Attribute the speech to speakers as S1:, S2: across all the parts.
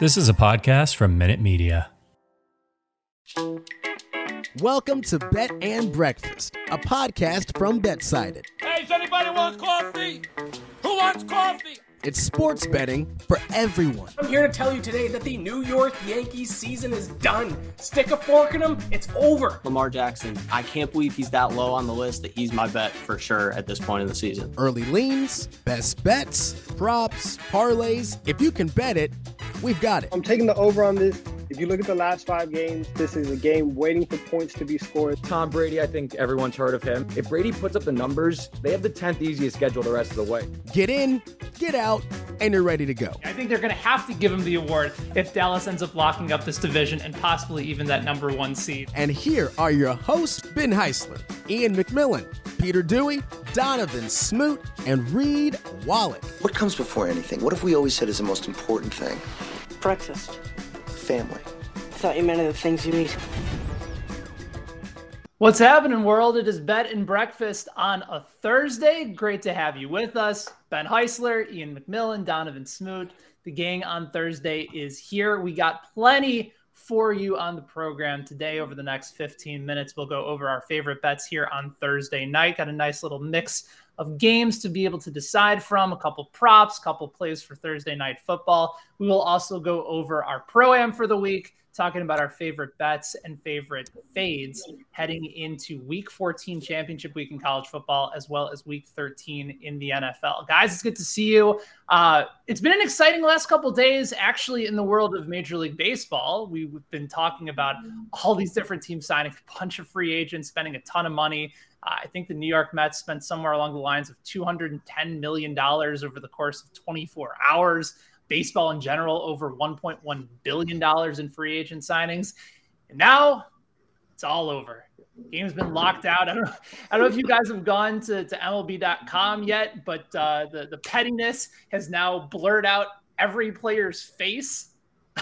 S1: This is a podcast from Minute Media.
S2: Welcome to Bet and Breakfast, a podcast from BetSided.
S3: Hey, does anybody want coffee? Who wants coffee?
S2: It's sports betting for everyone.
S4: I'm here to tell you today that the New York Yankees season is done. Stick a fork in them, it's over.
S5: Lamar Jackson, I can't believe he's that low on the list that he's my bet for sure at this point in the season.
S2: Early leans, best bets, props, parlays. If you can bet it, we've got it.
S6: I'm taking the over on this. If you look at the last five games, this is a game waiting for points to be scored.
S7: Tom Brady, I think everyone's heard of him. If Brady puts up the numbers, they have the 10th easiest schedule the rest of the way.
S2: Get in, get out, and you're ready to go.
S8: I think they're going to have to give him the award if Dallas ends up locking up this division and possibly even that number one seed.
S2: And here are your hosts, Ben Heisler, Ian McMillan, Peter Dewey, Donovan Smoot, and Reed Wallach.
S9: What comes before anything? What have we always said is the most important thing?
S10: Breakfast.
S9: Family.
S10: I thought you meant the things you eat.
S8: What's happening, world? It is Bet and Breakfast on a Thursday. Great to have you with us. Ben Heisler, Ian McMillan, Donovan Smoot. The gang on Thursday is here. We got plenty for you on the program today. Over the next 15 minutes, we'll go over our favorite bets here on Thursday night. Got a nice little mix of games to be able to decide from, a couple props, couple plays for Thursday night football. We will also go over our pro am for the week talking about our favorite bets and favorite fades heading into week 14 championship week in college football as well as week 13 in the NFL. Guys, it's good to see you. Uh, it's been an exciting last couple days actually in the world of Major League Baseball. We've been talking about all these different teams signing a bunch of free agents, spending a ton of money. I think the New York Mets spent somewhere along the lines of $210 million over the course of 24 hours baseball in general over 1.1 billion dollars in free agent signings, and now it's all over. Game's been locked out. I don't, know, I don't know if you guys have gone to, to MLB.com yet, but uh, the the pettiness has now blurred out every player's face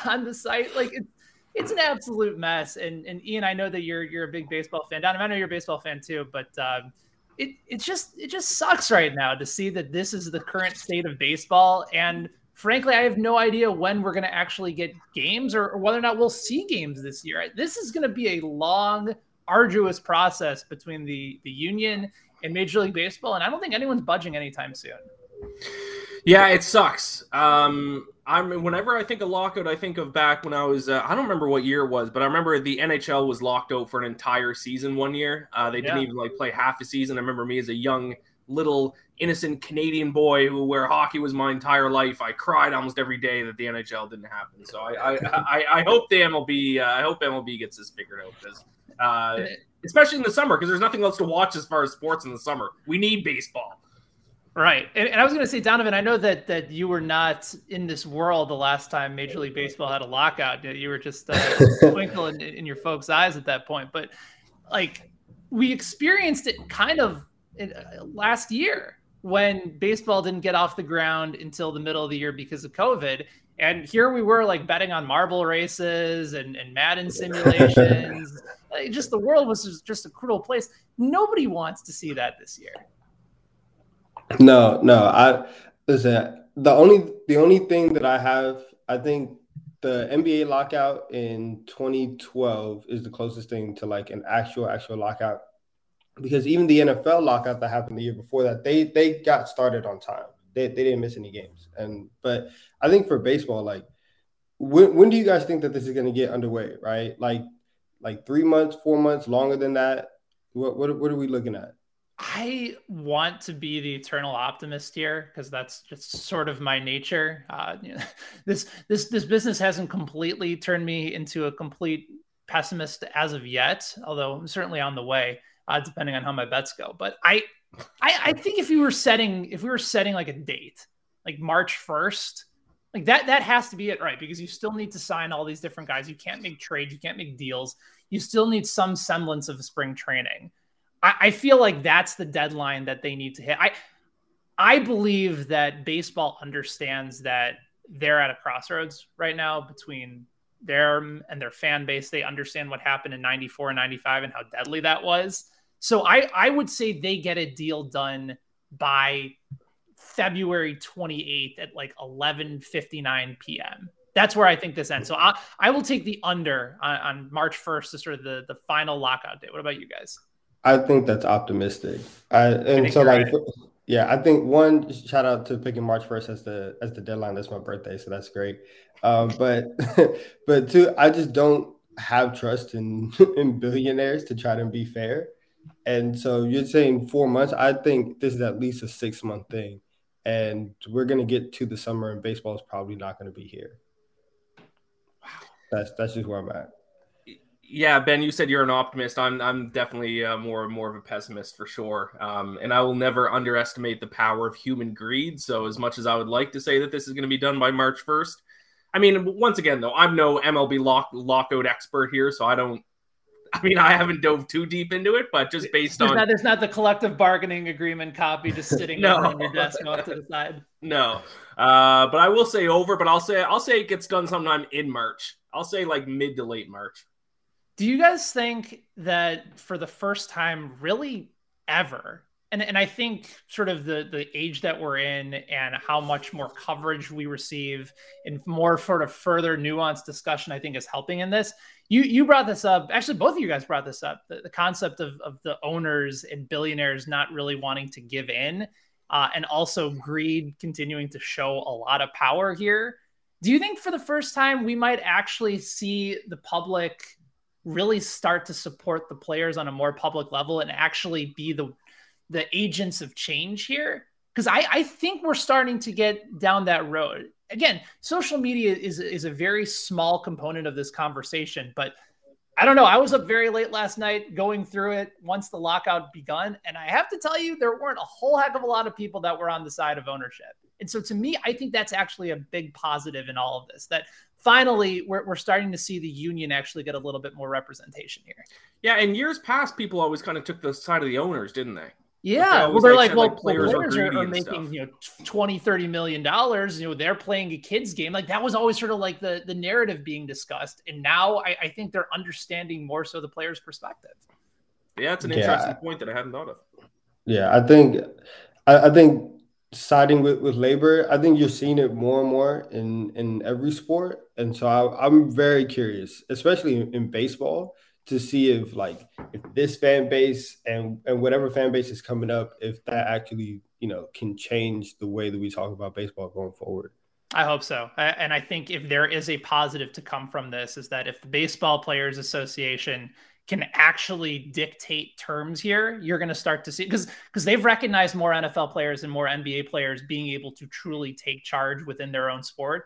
S8: on the site. Like it's it's an absolute mess. And and Ian, I know that you're you're a big baseball fan. Donovan, I know you're a baseball fan too, but. Um, it, it just it just sucks right now to see that this is the current state of baseball and frankly, I have no idea when we're going to actually get games or, or, whether or not we'll see games this year. This is going to be a long, arduous process between the the union and Major League Baseball, and I don't think anyone's budging anytime soon.
S11: Yeah, it sucks. Um, I'm whenever I think of lockout, I think of back when I was uh, I don't remember what year it was, but I remember the NHL was locked out for an entire season one year. Uh, they didn't even like play half a season. I remember me as a young little innocent Canadian boy who where hockey was my entire life. I cried almost every day that the NHL didn't happen. So I I, I, I hope the MLB uh, I hope MLB gets this figured out because uh, especially in the summer because there's nothing else to watch as far as sports in the summer. We need baseball.
S8: Right, and, and I was going to say, Donovan, I know that that you were not in this world the last time Major League Baseball had a lockout. You were just uh, twinkle in, in your folks' eyes at that point, but like we experienced it kind of in, uh, last year when baseball didn't get off the ground until the middle of the year because of COVID. And here we were like betting on marble races and, and Madden simulations. just the world was just, just a cruel place. Nobody wants to see that this year.
S12: No, no. I listen. The only the only thing that I have, I think the NBA lockout in 2012 is the closest thing to like an actual actual lockout because even the NFL lockout that happened the year before that, they they got started on time. They, they didn't miss any games. And but I think for baseball, like when, when do you guys think that this is going to get underway? Right, like like three months, four months, longer than that. What what what are we looking at?
S8: I want to be the eternal optimist here because that's just sort of my nature. Uh, you know, this this this business hasn't completely turned me into a complete pessimist as of yet, although I'm certainly on the way uh, depending on how my bets go. But I, I, I think if we were setting, if we were setting like a date, like March first, like that, that has to be it, right? Because you still need to sign all these different guys. You can't make trades. You can't make deals. You still need some semblance of spring training. I, I feel like that's the deadline that they need to hit. I, I believe that baseball understands that they're at a crossroads right now between them and their fan base. They understand what happened in 94 and 95 and how deadly that was. So I, I would say they get a deal done by February 28th at like 11:59 p.m. That's where I think this ends. So I, I will take the under on, on March 1st to sort of the, the final lockout day. What about you guys?
S12: I think that's optimistic. I and I so like right. yeah, I think one shout out to picking March first as the as the deadline. That's my birthday, so that's great. Um, but but two, I just don't have trust in in billionaires to try to be fair. And so you're saying four months. I think this is at least a six month thing, and we're gonna get to the summer, and baseball is probably not gonna be here. Wow, that's that's just where I'm at.
S11: Yeah, Ben, you said you're an optimist. I'm I'm definitely uh, more more of a pessimist for sure. Um, and I will never underestimate the power of human greed. So as much as I would like to say that this is going to be done by March 1st, I mean, once again though, I'm no MLB lock lockout expert here, so I don't. I mean, I haven't dove too deep into it, but just based
S8: there's
S11: on
S8: not, there's not the collective bargaining agreement copy just sitting no. on your desk off to the side.
S11: No, uh, but I will say over. But I'll say I'll say it gets done sometime in March. I'll say like mid to late March.
S8: Do you guys think that for the first time, really ever, and and I think sort of the the age that we're in and how much more coverage we receive and more sort of further nuanced discussion, I think is helping in this. You you brought this up. Actually, both of you guys brought this up. The, the concept of of the owners and billionaires not really wanting to give in, uh, and also greed continuing to show a lot of power here. Do you think for the first time we might actually see the public? Really start to support the players on a more public level and actually be the the agents of change here. Because I, I think we're starting to get down that road. Again social media is is a very small component of this conversation but i don't know. I was up very late last night going through it once the lockout begun and i have to tell you there weren't a whole heck of a lot of people that were on the side of ownership and so to me i think that's actually a big positive in all of this that finally we're, we're starting to see the union actually get a little bit more representation here.
S11: Yeah, in years past, people always kind of took the side of the owners, didn't they?
S8: Yeah, like they well, they're like, well, like players, players are, are making stuff. you know 20, 30 million dollars. You know, they're playing a kids game. Like that was always sort of like the the narrative being discussed, and now I, I think they're understanding more so the player's perspective.
S11: Yeah, it's an yeah. interesting point that I hadn't thought of.
S12: Yeah, I think I, I think siding with, with labor i think you're seeing it more and more in in every sport and so I, am very curious especially in, in, baseball to see if like if this fan base and and whatever fan base is coming up if that actually you know can change the way that we talk about baseball going forward
S8: I hope so. And I think if there is a positive to come from this, is that if the Baseball Players Association can actually dictate terms here, you're going to start to see because because they've recognized more NFL players and more NBA players being able to truly take charge within their own sport,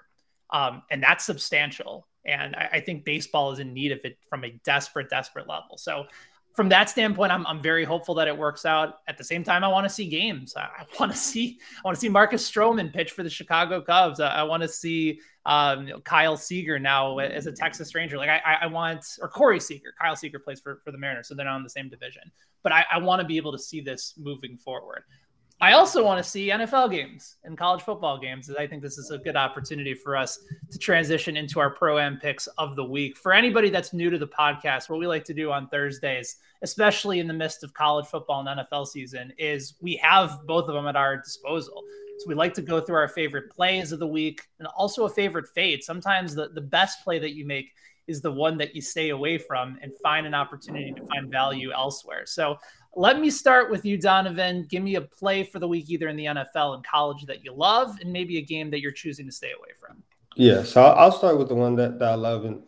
S8: um, and that's substantial. And I, I, think baseball is in need of it from a desperate, desperate level. So from that standpoint, I'm, I'm very hopeful that it works out. At the same time, I want to see games. I, I want to see I want to see Marcus Stroman pitch for the Chicago Cubs. I, I want to see um, you know, Kyle Seager now as a Texas Ranger. Like I, I want or Corey Seager. Kyle Seager plays for, for the Mariners, so they're not in the same division. But I, I want to be able to see this moving forward. I also want to see NFL games and college football games. I think this is a good opportunity for us to transition into our pro am picks of the week. For anybody that's new to the podcast, what we like to do on Thursdays, especially in the midst of college football and NFL season, is we have both of them at our disposal. So we like to go through our favorite plays of the week and also a favorite fade. Sometimes the, the best play that you make is the one that you stay away from and find an opportunity to find value elsewhere. So let me start with you, Donovan. Give me a play for the week, either in the NFL and college that you love, and maybe a game that you're choosing to stay away from.
S12: Yeah, so I'll start with the one that, that I love, and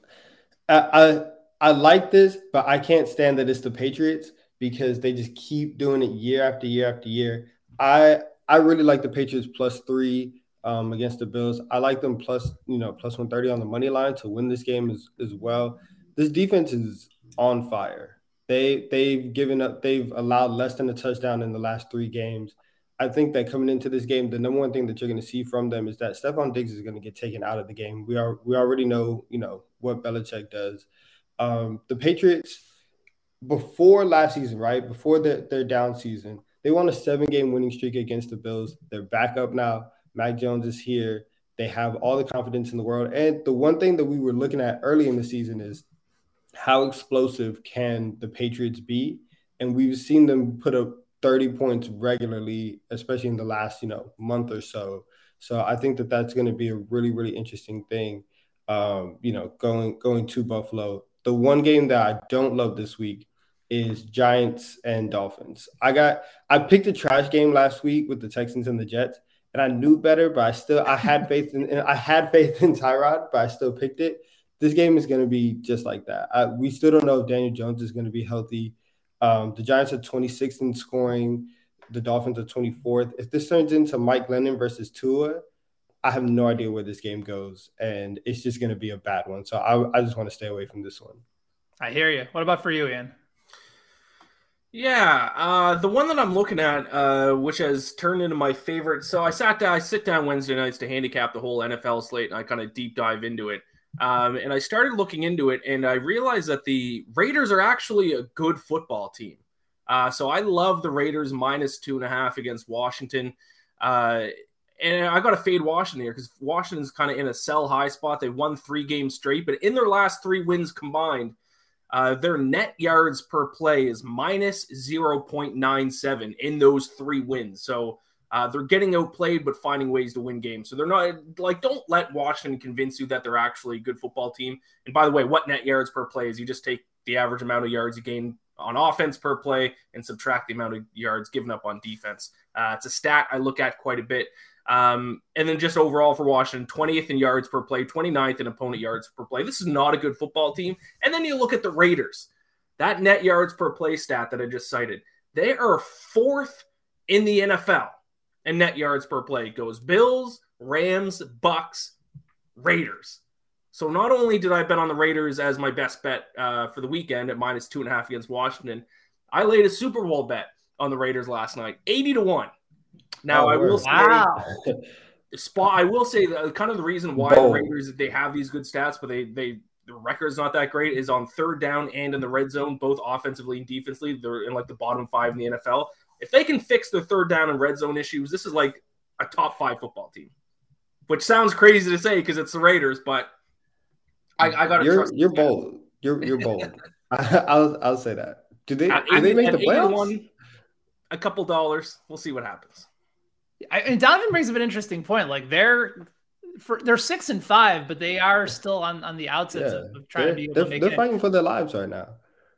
S12: I, I I like this, but I can't stand that it's the Patriots because they just keep doing it year after year after year. I I really like the Patriots plus three um, against the Bills. I like them plus you know plus one thirty on the money line to win this game as as well. This defense is on fire. They they've given up. They've allowed less than a touchdown in the last three games. I think that coming into this game, the number one thing that you're going to see from them is that Stefon Diggs is going to get taken out of the game. We are we already know you know what Belichick does. Um, the Patriots before last season, right before their, their down season, they won a seven game winning streak against the Bills. They're back up now. Mac Jones is here. They have all the confidence in the world. And the one thing that we were looking at early in the season is how explosive can the Patriots be? And we've seen them put up 30 points regularly, especially in the last, you know, month or so. So I think that that's going to be a really, really interesting thing. Um, you know, going going to Buffalo. The one game that I don't love this week is Giants and Dolphins. I got I picked a trash game last week with the Texans and the Jets, and I knew better, but I still I had faith in I had faith in Tyrod, but I still picked it. This game is going to be just like that. I, we still don't know if Daniel Jones is going to be healthy. Um, the Giants are 26th in scoring. The Dolphins are 24th. If this turns into Mike Glennon versus Tua, I have no idea where this game goes, and it's just going to be a bad one. So I, I just want to stay away from this one.
S8: I hear you. What about for you, Ian?
S11: Yeah, uh, the one that I'm looking at, uh, which has turned into my favorite. So I sat down, I sit down Wednesday nights to handicap the whole NFL slate, and I kind of deep dive into it. Um, and I started looking into it, and I realized that the Raiders are actually a good football team. Uh, so I love the Raiders minus two and a half against Washington. Uh, and I got to fade Washington here because Washington's kind of in a sell high spot. They won three games straight, but in their last three wins combined, uh, their net yards per play is minus 0.97 in those three wins. So uh, they're getting outplayed, but finding ways to win games. So they're not like, don't let Washington convince you that they're actually a good football team. And by the way, what net yards per play is you just take the average amount of yards you gain on offense per play and subtract the amount of yards given up on defense. Uh, it's a stat I look at quite a bit. Um, and then just overall for Washington, 20th in yards per play, 29th in opponent yards per play. This is not a good football team. And then you look at the Raiders, that net yards per play stat that I just cited. They are fourth in the NFL in net yards per play. It goes Bills, Rams, Bucks, Raiders. So not only did I bet on the Raiders as my best bet uh, for the weekend at minus two and a half against Washington, I laid a Super Bowl bet on the Raiders last night, eighty to one. Now oh, I will wow. say, spot. I will say that kind of the reason why Bold. the Raiders they have these good stats, but they they the record's not that great. Is on third down and in the red zone, both offensively and defensively. They're in like the bottom five in the NFL. If they can fix their third down and red zone issues, this is like a top five football team. Which sounds crazy to say because it's the Raiders, but I, I got to
S12: you're, You're bold. You're you're bold. I, will I'll say that. Do they do they make the playoffs?
S11: A couple dollars. We'll see what happens.
S8: I, and Donovan brings up an interesting point. Like they're for they're six and five, but they are still on on the outskirts yeah, of, of, trying to be able
S12: to
S8: make
S12: They're
S8: it.
S12: fighting for their lives right now.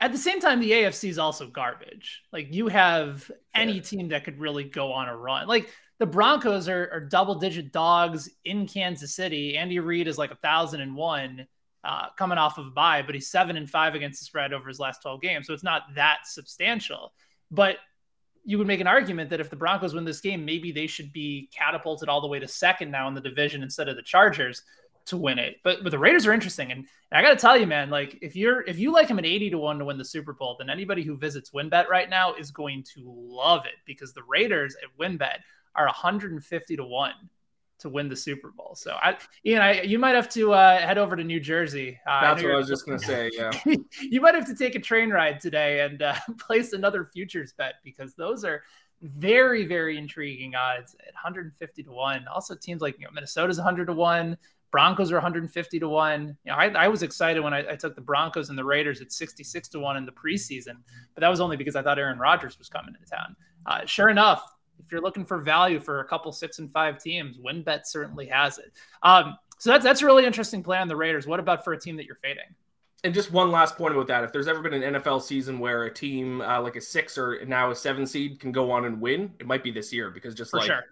S8: At the same time, the AFC is also garbage. Like you have any team that could really go on a run. Like the Broncos are, are double digit dogs in Kansas City. Andy Reid is like a thousand and one. Uh, coming off of a bye, but he's seven and five against the spread over his last 12 games. So it's not that substantial. But you would make an argument that if the Broncos win this game, maybe they should be catapulted all the way to second now in the division instead of the Chargers to win it. But but the Raiders are interesting, and, and I got to tell you, man, like if you're if you like him at eighty to one to win the Super Bowl, then anybody who visits WynnBet right now is going to love it because the Raiders at WynnBet are one hundred and fifty to one to win the Super Bowl. So, I, Ian, I, you might have to uh, head over to New Jersey.
S11: Uh, That's I what I was just going to say. Yeah,
S8: you might have to take a train ride today and uh, place another futures bet because those are very, very intriguing odds at 150 to one. Also, teams like you know, Minnesota's 100 to one. Broncos are 150 to one. You know, I, I was excited when I, I, took the Broncos and the Raiders at 66 to one in the preseason, but that was only because I thought Aaron Rodgers was coming into town. Uh, sure enough, if you're looking for value for a couple six and five teams, WynnBet certainly has it. Um, so that's that's a really interesting play on the Raiders. What about for a team that you're fading?
S11: And just one last point about that: if there's ever been an NFL season where a team uh, like a six or now a seven seed can go on and win, it might be this year because just
S8: for
S11: like
S8: sure.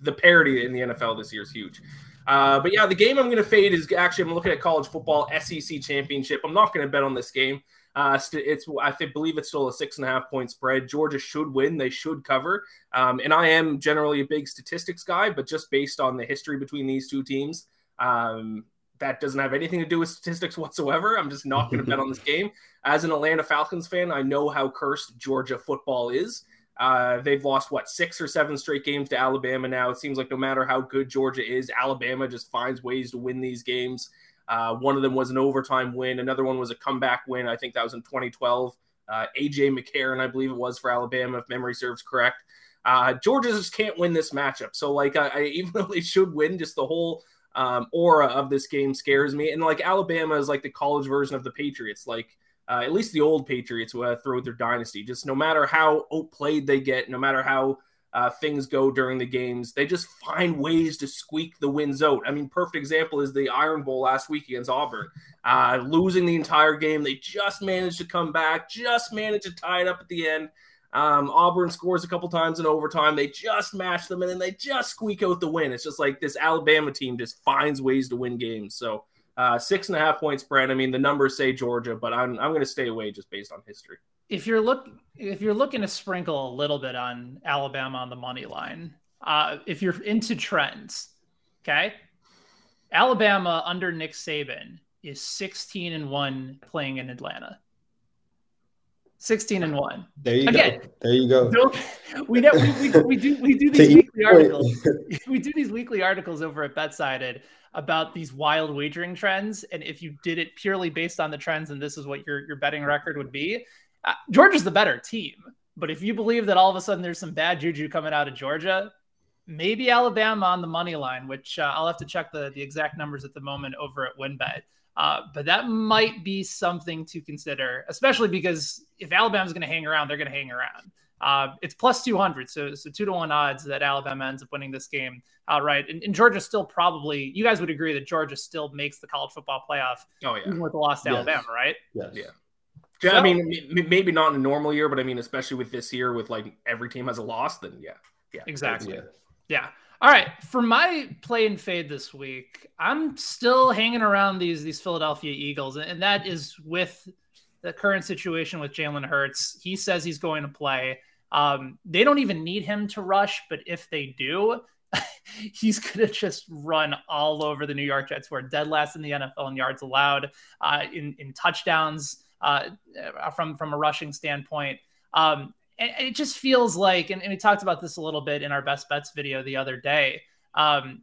S11: the parity in the NFL this year is huge. Uh, but yeah, the game I'm going to fade is actually I'm looking at college football SEC championship. I'm not going to bet on this game. Uh, it's I think, believe it's still a six and a half point spread. Georgia should win; they should cover. Um, and I am generally a big statistics guy, but just based on the history between these two teams, um, that doesn't have anything to do with statistics whatsoever. I'm just not going to bet on this game. As an Atlanta Falcons fan, I know how cursed Georgia football is. Uh, they've lost what six or seven straight games to Alabama now. It seems like no matter how good Georgia is, Alabama just finds ways to win these games. Uh, one of them was an overtime win. Another one was a comeback win. I think that was in 2012. Uh, AJ McCarron, I believe it was for Alabama, if memory serves correct. Uh, Georgia just can't win this matchup. So, like, I, I, even though they should win, just the whole um, aura of this game scares me. And like, Alabama is like the college version of the Patriots. Like, uh, at least the old Patriots uh, throughout their dynasty. Just no matter how outplayed they get, no matter how uh, things go during the games. They just find ways to squeak the wins out. I mean, perfect example is the Iron Bowl last week against Auburn. Uh, losing the entire game, they just managed to come back, just managed to tie it up at the end. Um, Auburn scores a couple times in overtime. They just match them and then they just squeak out the win. It's just like this Alabama team just finds ways to win games. So uh, six and a half point spread. I mean, the numbers say Georgia, but I'm I'm going to stay away just based on history.
S8: If you're look if you're looking to sprinkle a little bit on Alabama on the money line, uh, if you're into trends, okay, Alabama under Nick Saban is 16 and one playing in Atlanta. 16 and 1.
S12: There you Again, go. There you go.
S8: We, know, we, we, we, do we do these weekly articles. we do these weekly articles over at BetSided about these wild wagering trends. And if you did it purely based on the trends and this is what your, your betting record would be, uh, Georgia's the better team. But if you believe that all of a sudden there's some bad juju coming out of Georgia, maybe Alabama on the money line, which uh, I'll have to check the, the exact numbers at the moment over at WynnBET. Uh, but that might be something to consider, especially because if Alabama's going to hang around, they're going to hang around. Uh, it's plus 200, so so two to one odds that Alabama ends up winning this game outright. And, and, Georgia still probably, you guys would agree that Georgia still makes the college football playoff,
S11: oh yeah,
S8: even with the loss to yes. Alabama, right?
S12: Yes.
S11: Yeah. Yeah, I mean, maybe not in a normal year, but I mean, especially with this year, with like every team has a loss, then yeah, yeah,
S8: exactly, yeah. yeah. All right, for my play and fade this week, I'm still hanging around these these Philadelphia Eagles, and that is with the current situation with Jalen Hurts. He says he's going to play. Um, they don't even need him to rush, but if they do, he's going to just run all over the New York Jets, who are dead last in the NFL in yards allowed, uh, in in touchdowns uh, from from a rushing standpoint. Um, and it just feels like, and, and, we talked about this a little bit in our best bets video the other day. Um,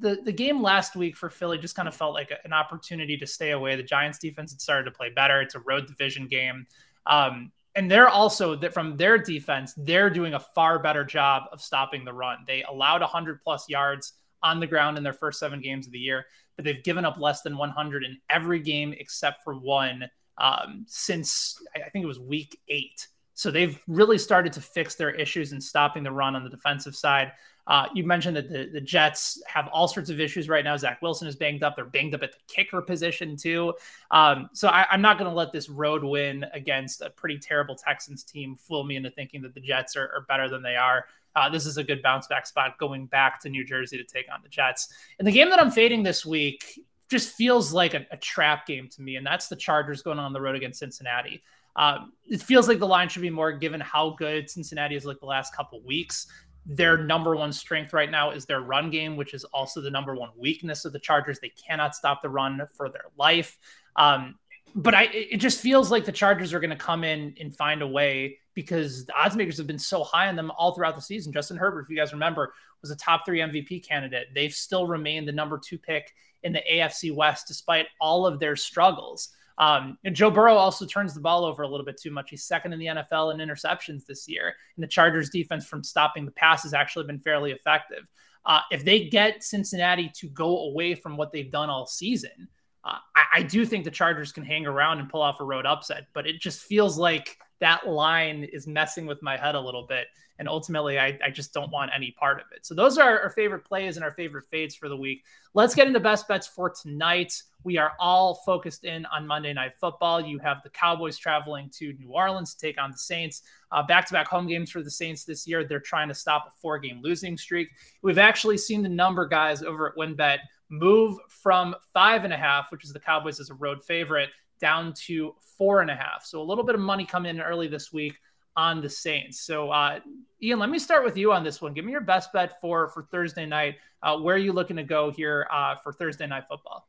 S8: the the game last week for Philly just kind of felt like a, an opportunity to stay away. The Giants defense had started to play better. It's a road division game. Um, and they're also that from their defense, they're doing a far better job of stopping the run. They allowed 100 plus yards on the ground in their first seven games of the year, but they've given up less than 100 in every game except for one um, since I think it was week eight. So they've really started to fix their issues in stopping the run on the defensive side. Uh, you mentioned that the, the Jets have all sorts of issues right now. Zach Wilson is banged up. They're banged up at the kicker position, too. Um, so I, am not going to let this road win against a pretty terrible Texans team fool me into thinking that the Jets are, are better than they are. Uh, this is a good bounce back spot going back to New Jersey to take on the Jets. And the game that I'm fading this week just feels like a, a trap game to me, and that's the Chargers going on the road against Cincinnati. Um, it feels like the line should be more given how good Cincinnati is like the last couple weeks. Their number one strength right now is their run game, which is also the number one weakness of the Chargers. They cannot stop the run for their life. Um, but I, it just feels like the Chargers are going to come in and find a way because the odds makers have been so high on them all throughout the season. Justin Herbert, if you guys remember, was a top three MVP candidate. They've still remained the number two pick in the AFC West despite all of their struggles. Um, and Joe Burrow also turns the ball over a little bit too much. He's second in the NFL in interceptions this year. And the Chargers defense from stopping the pass has actually been fairly effective. Uh, if they get Cincinnati to go away from what they've done all season, uh, I, I, do think the Chargers can hang around and pull off a road upset, but it just feels like that line is messing with my head a little bit. And ultimately, I, I just don't want any part of it. So, those are our favorite plays and our favorite fades for the week. Let's get into best bets for tonight. We are all focused in on Monday Night Football. You have the Cowboys traveling to New Orleans to take on the Saints. Back to back home games for the Saints this year. They're trying to stop a four game losing streak. We've actually seen the number guys over at WynnBET move from five and a half, which is the Cowboys as a road favorite, down to four and a half. So a little bit of money come in early this week on the Saints. So, uh, Ian, let me start with you on this one. Give me your best bet for for Thursday night. Uh, where are you looking to go here uh, for Thursday night football?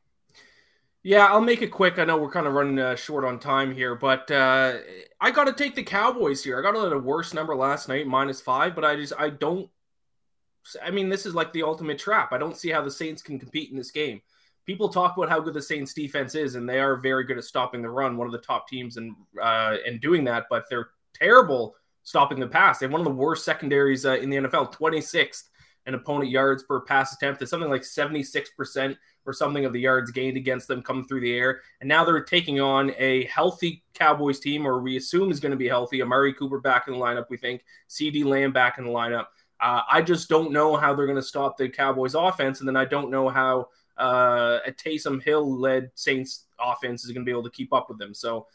S11: Yeah, I'll make it quick. I know we're kind of running uh, short on time here, but uh, I got to take the Cowboys here. I got a worse number last night, minus five, but I just I don't. I mean, this is like the ultimate trap. I don't see how the Saints can compete in this game people talk about how good the Saints defense is, and they are very good at stopping the run, one of the top teams in uh, in doing that. But they're terrible stopping the pass. They have one of the worst secondaries uh, in the NFL, 26th in opponent yards per pass attempt. It's something like 76% or something of the yards gained against them coming through the air. And now they're taking on a healthy Cowboys team, or we assume is going to be healthy. Amari Cooper back in the lineup, we think. CeeDee Lamb back in the lineup. Uh, I just don't know how they're going to stop the Cowboys offense, and then I don't know how uh, a Taysom Hill led Saints offense is going to be able to keep up with them. So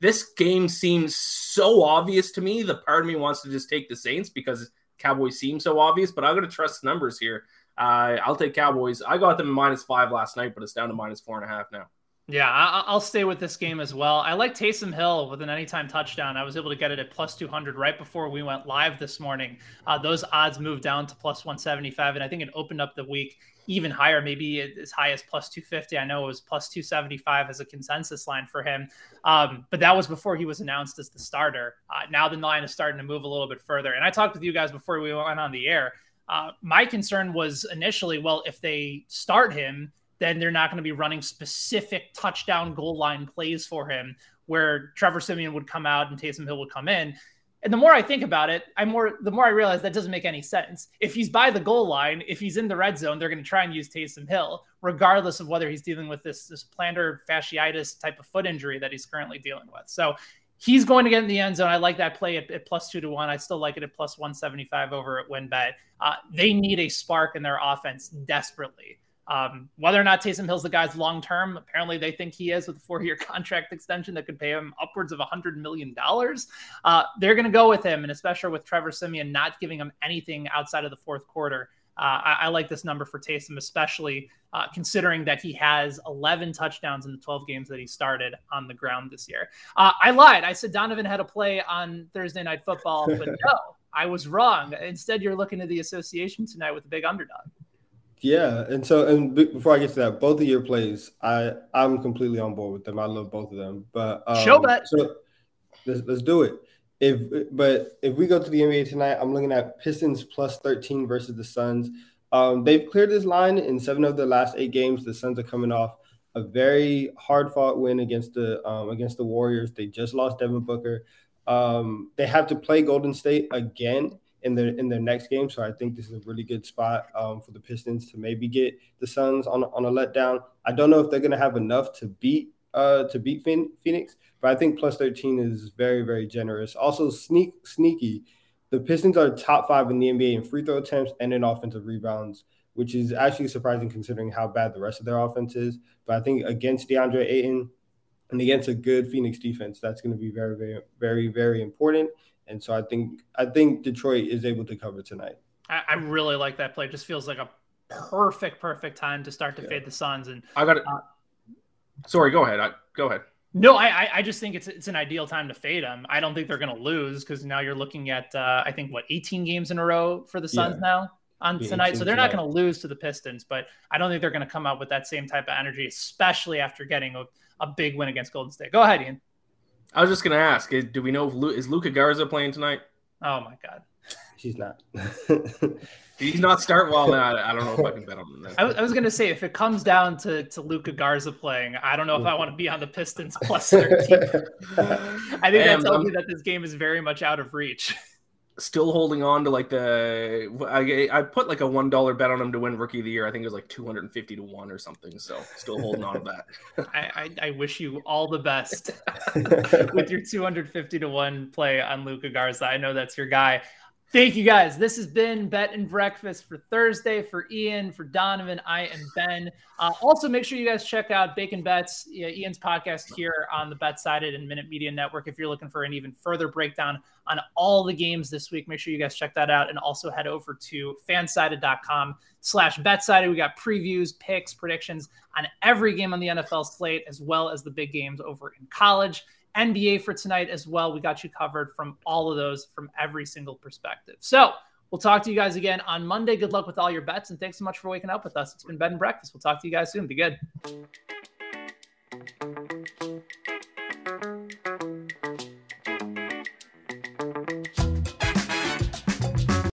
S11: this game seems so obvious to me. The part of me wants to just take the Saints because Cowboys seem so obvious, but I'm going to trust numbers here. Uh, I'll take Cowboys. I got them minus five last night, but it's down to minus four and a half now.
S8: Yeah, I- will stay with this game as well. I like Taysom Hill with an anytime touchdown. I was able to get it at plus 200 right before we went live this morning. Uh, those odds moved down to plus 175, and I think it opened up the week even higher, maybe as high as plus 250. I know it was plus 275 as a consensus line for him. Um, but that was before he was announced as the starter. Uh, now the line is starting to move a little bit further. And I talked with you guys before we went on the air. Uh, my concern was initially, well, if they start him, then they're not going to be running specific touchdown goal line plays for him where Trevor Siemian would come out and Taysom Hill would come in. And the more I think about it, I more the more I realize that doesn't make any sense. If he's by the goal line, if he's in the red zone, they're going to try and use Taysom Hill, regardless of whether he's dealing with this this plantar fasciitis type of foot injury that he's currently dealing with. So he's going to get in the end zone. I like that play at, at plus two to one. I still like it at plus one seventy five over at WynnBET. Uh, they need a spark in their offense desperately. Um, whether or not Taysom Hill's the guy's long term, apparently they think he is with a four year contract extension that could pay him upwards of $100 million. Uh, they're going to go with him, and especially with Trevor Siemian not giving him anything outside of the fourth quarter. Uh, I, I, like this number for Taysom, especially uh, considering that he has 11 touchdowns in the 12 games that he started on the ground this year. Uh, I lied. I said Donovan had a play on Thursday Night Football, but no, I was wrong. Instead, you're looking at the association tonight with the big underdog.
S12: Yeah, and so and before I get to that, both of your plays, I I'm completely on board with them. I love both of them. But um,
S8: show bet.
S12: So let's let's do it. If but if we go to the NBA tonight, I'm looking at Pistons plus 13 versus the Suns. Um, they've cleared this line in seven of the last eight games. The Suns are coming off a very hard fought win against the um, against the Warriors. They just lost Devin Booker. Um, they have to play Golden State again in their in their next game. So I think this is a really good spot um, for the Pistons to maybe get the Suns on on a letdown. I don't know if they're going to have enough to beat uh, to beat Phoenix, but I think plus thirteen is very very generous. Also sneak sneaky. The Pistons are top five in the NBA in free throw attempts and in offensive rebounds, which is actually surprising considering how bad the rest of their offense is. But I think against DeAndre Ayton and against a good Phoenix defense, that's going to be very, very, very, very important. And so I think I think Detroit is able to cover tonight.
S8: I, I really like that play. It just feels like a perfect, perfect time to start to yeah. fade the Suns. And
S11: I got it. Uh, Sorry, go ahead. I, go ahead.
S8: No, I I just think it's it's an ideal time to fade them. I don't think they're going to lose because now you're looking at uh, I think what 18 games in a row for the Suns yeah. now on yeah, tonight, so they're not going to lose to the Pistons. But I don't think they're going to come out with that same type of energy, especially after getting a, a big win against Golden State. Go ahead, Ian.
S11: I was just gonna ask, eh, do we know if Lu- is Luka Garza playing tonight?
S8: Oh my god,
S12: he's not.
S11: he's not start well. I, I don't know if I can bet on that.
S8: I, I was gonna say if it comes down to to Luka Garza playing, I don't know if I want to be on the Pistons plus thirteen. I think that tells me that this game is very much out of reach
S11: still holding on to like the I, I put like a one dollar bet on him to win rookie of the year. I think it was like two hundred and fifty to one or something. So still holding on to
S8: that. I, I, I wish you all the best with your two hundred fifty to one play on Luka Garza. I know that's your guy. Thank you guys. This has been Bet and Breakfast for Thursday. For Ian, for Donovan, I am Ben. Uh, also, make sure you guys check out Bacon Bets, Ian's podcast here on the BetSided and Minute Media Network. If you're looking for an even further breakdown on all the games this week, make sure you guys check that out. And also head over to fansided.com slash betsided. We got previews, picks, predictions on every game on the NFL slate, as well as the big games over in college. NBA for tonight as well. We got you covered from all of those from every single perspective. So we'll talk to you guys again on Monday. Good luck with all your bets and thanks so much for waking up with us. It's been bed and breakfast. We'll talk to you guys soon. Be good.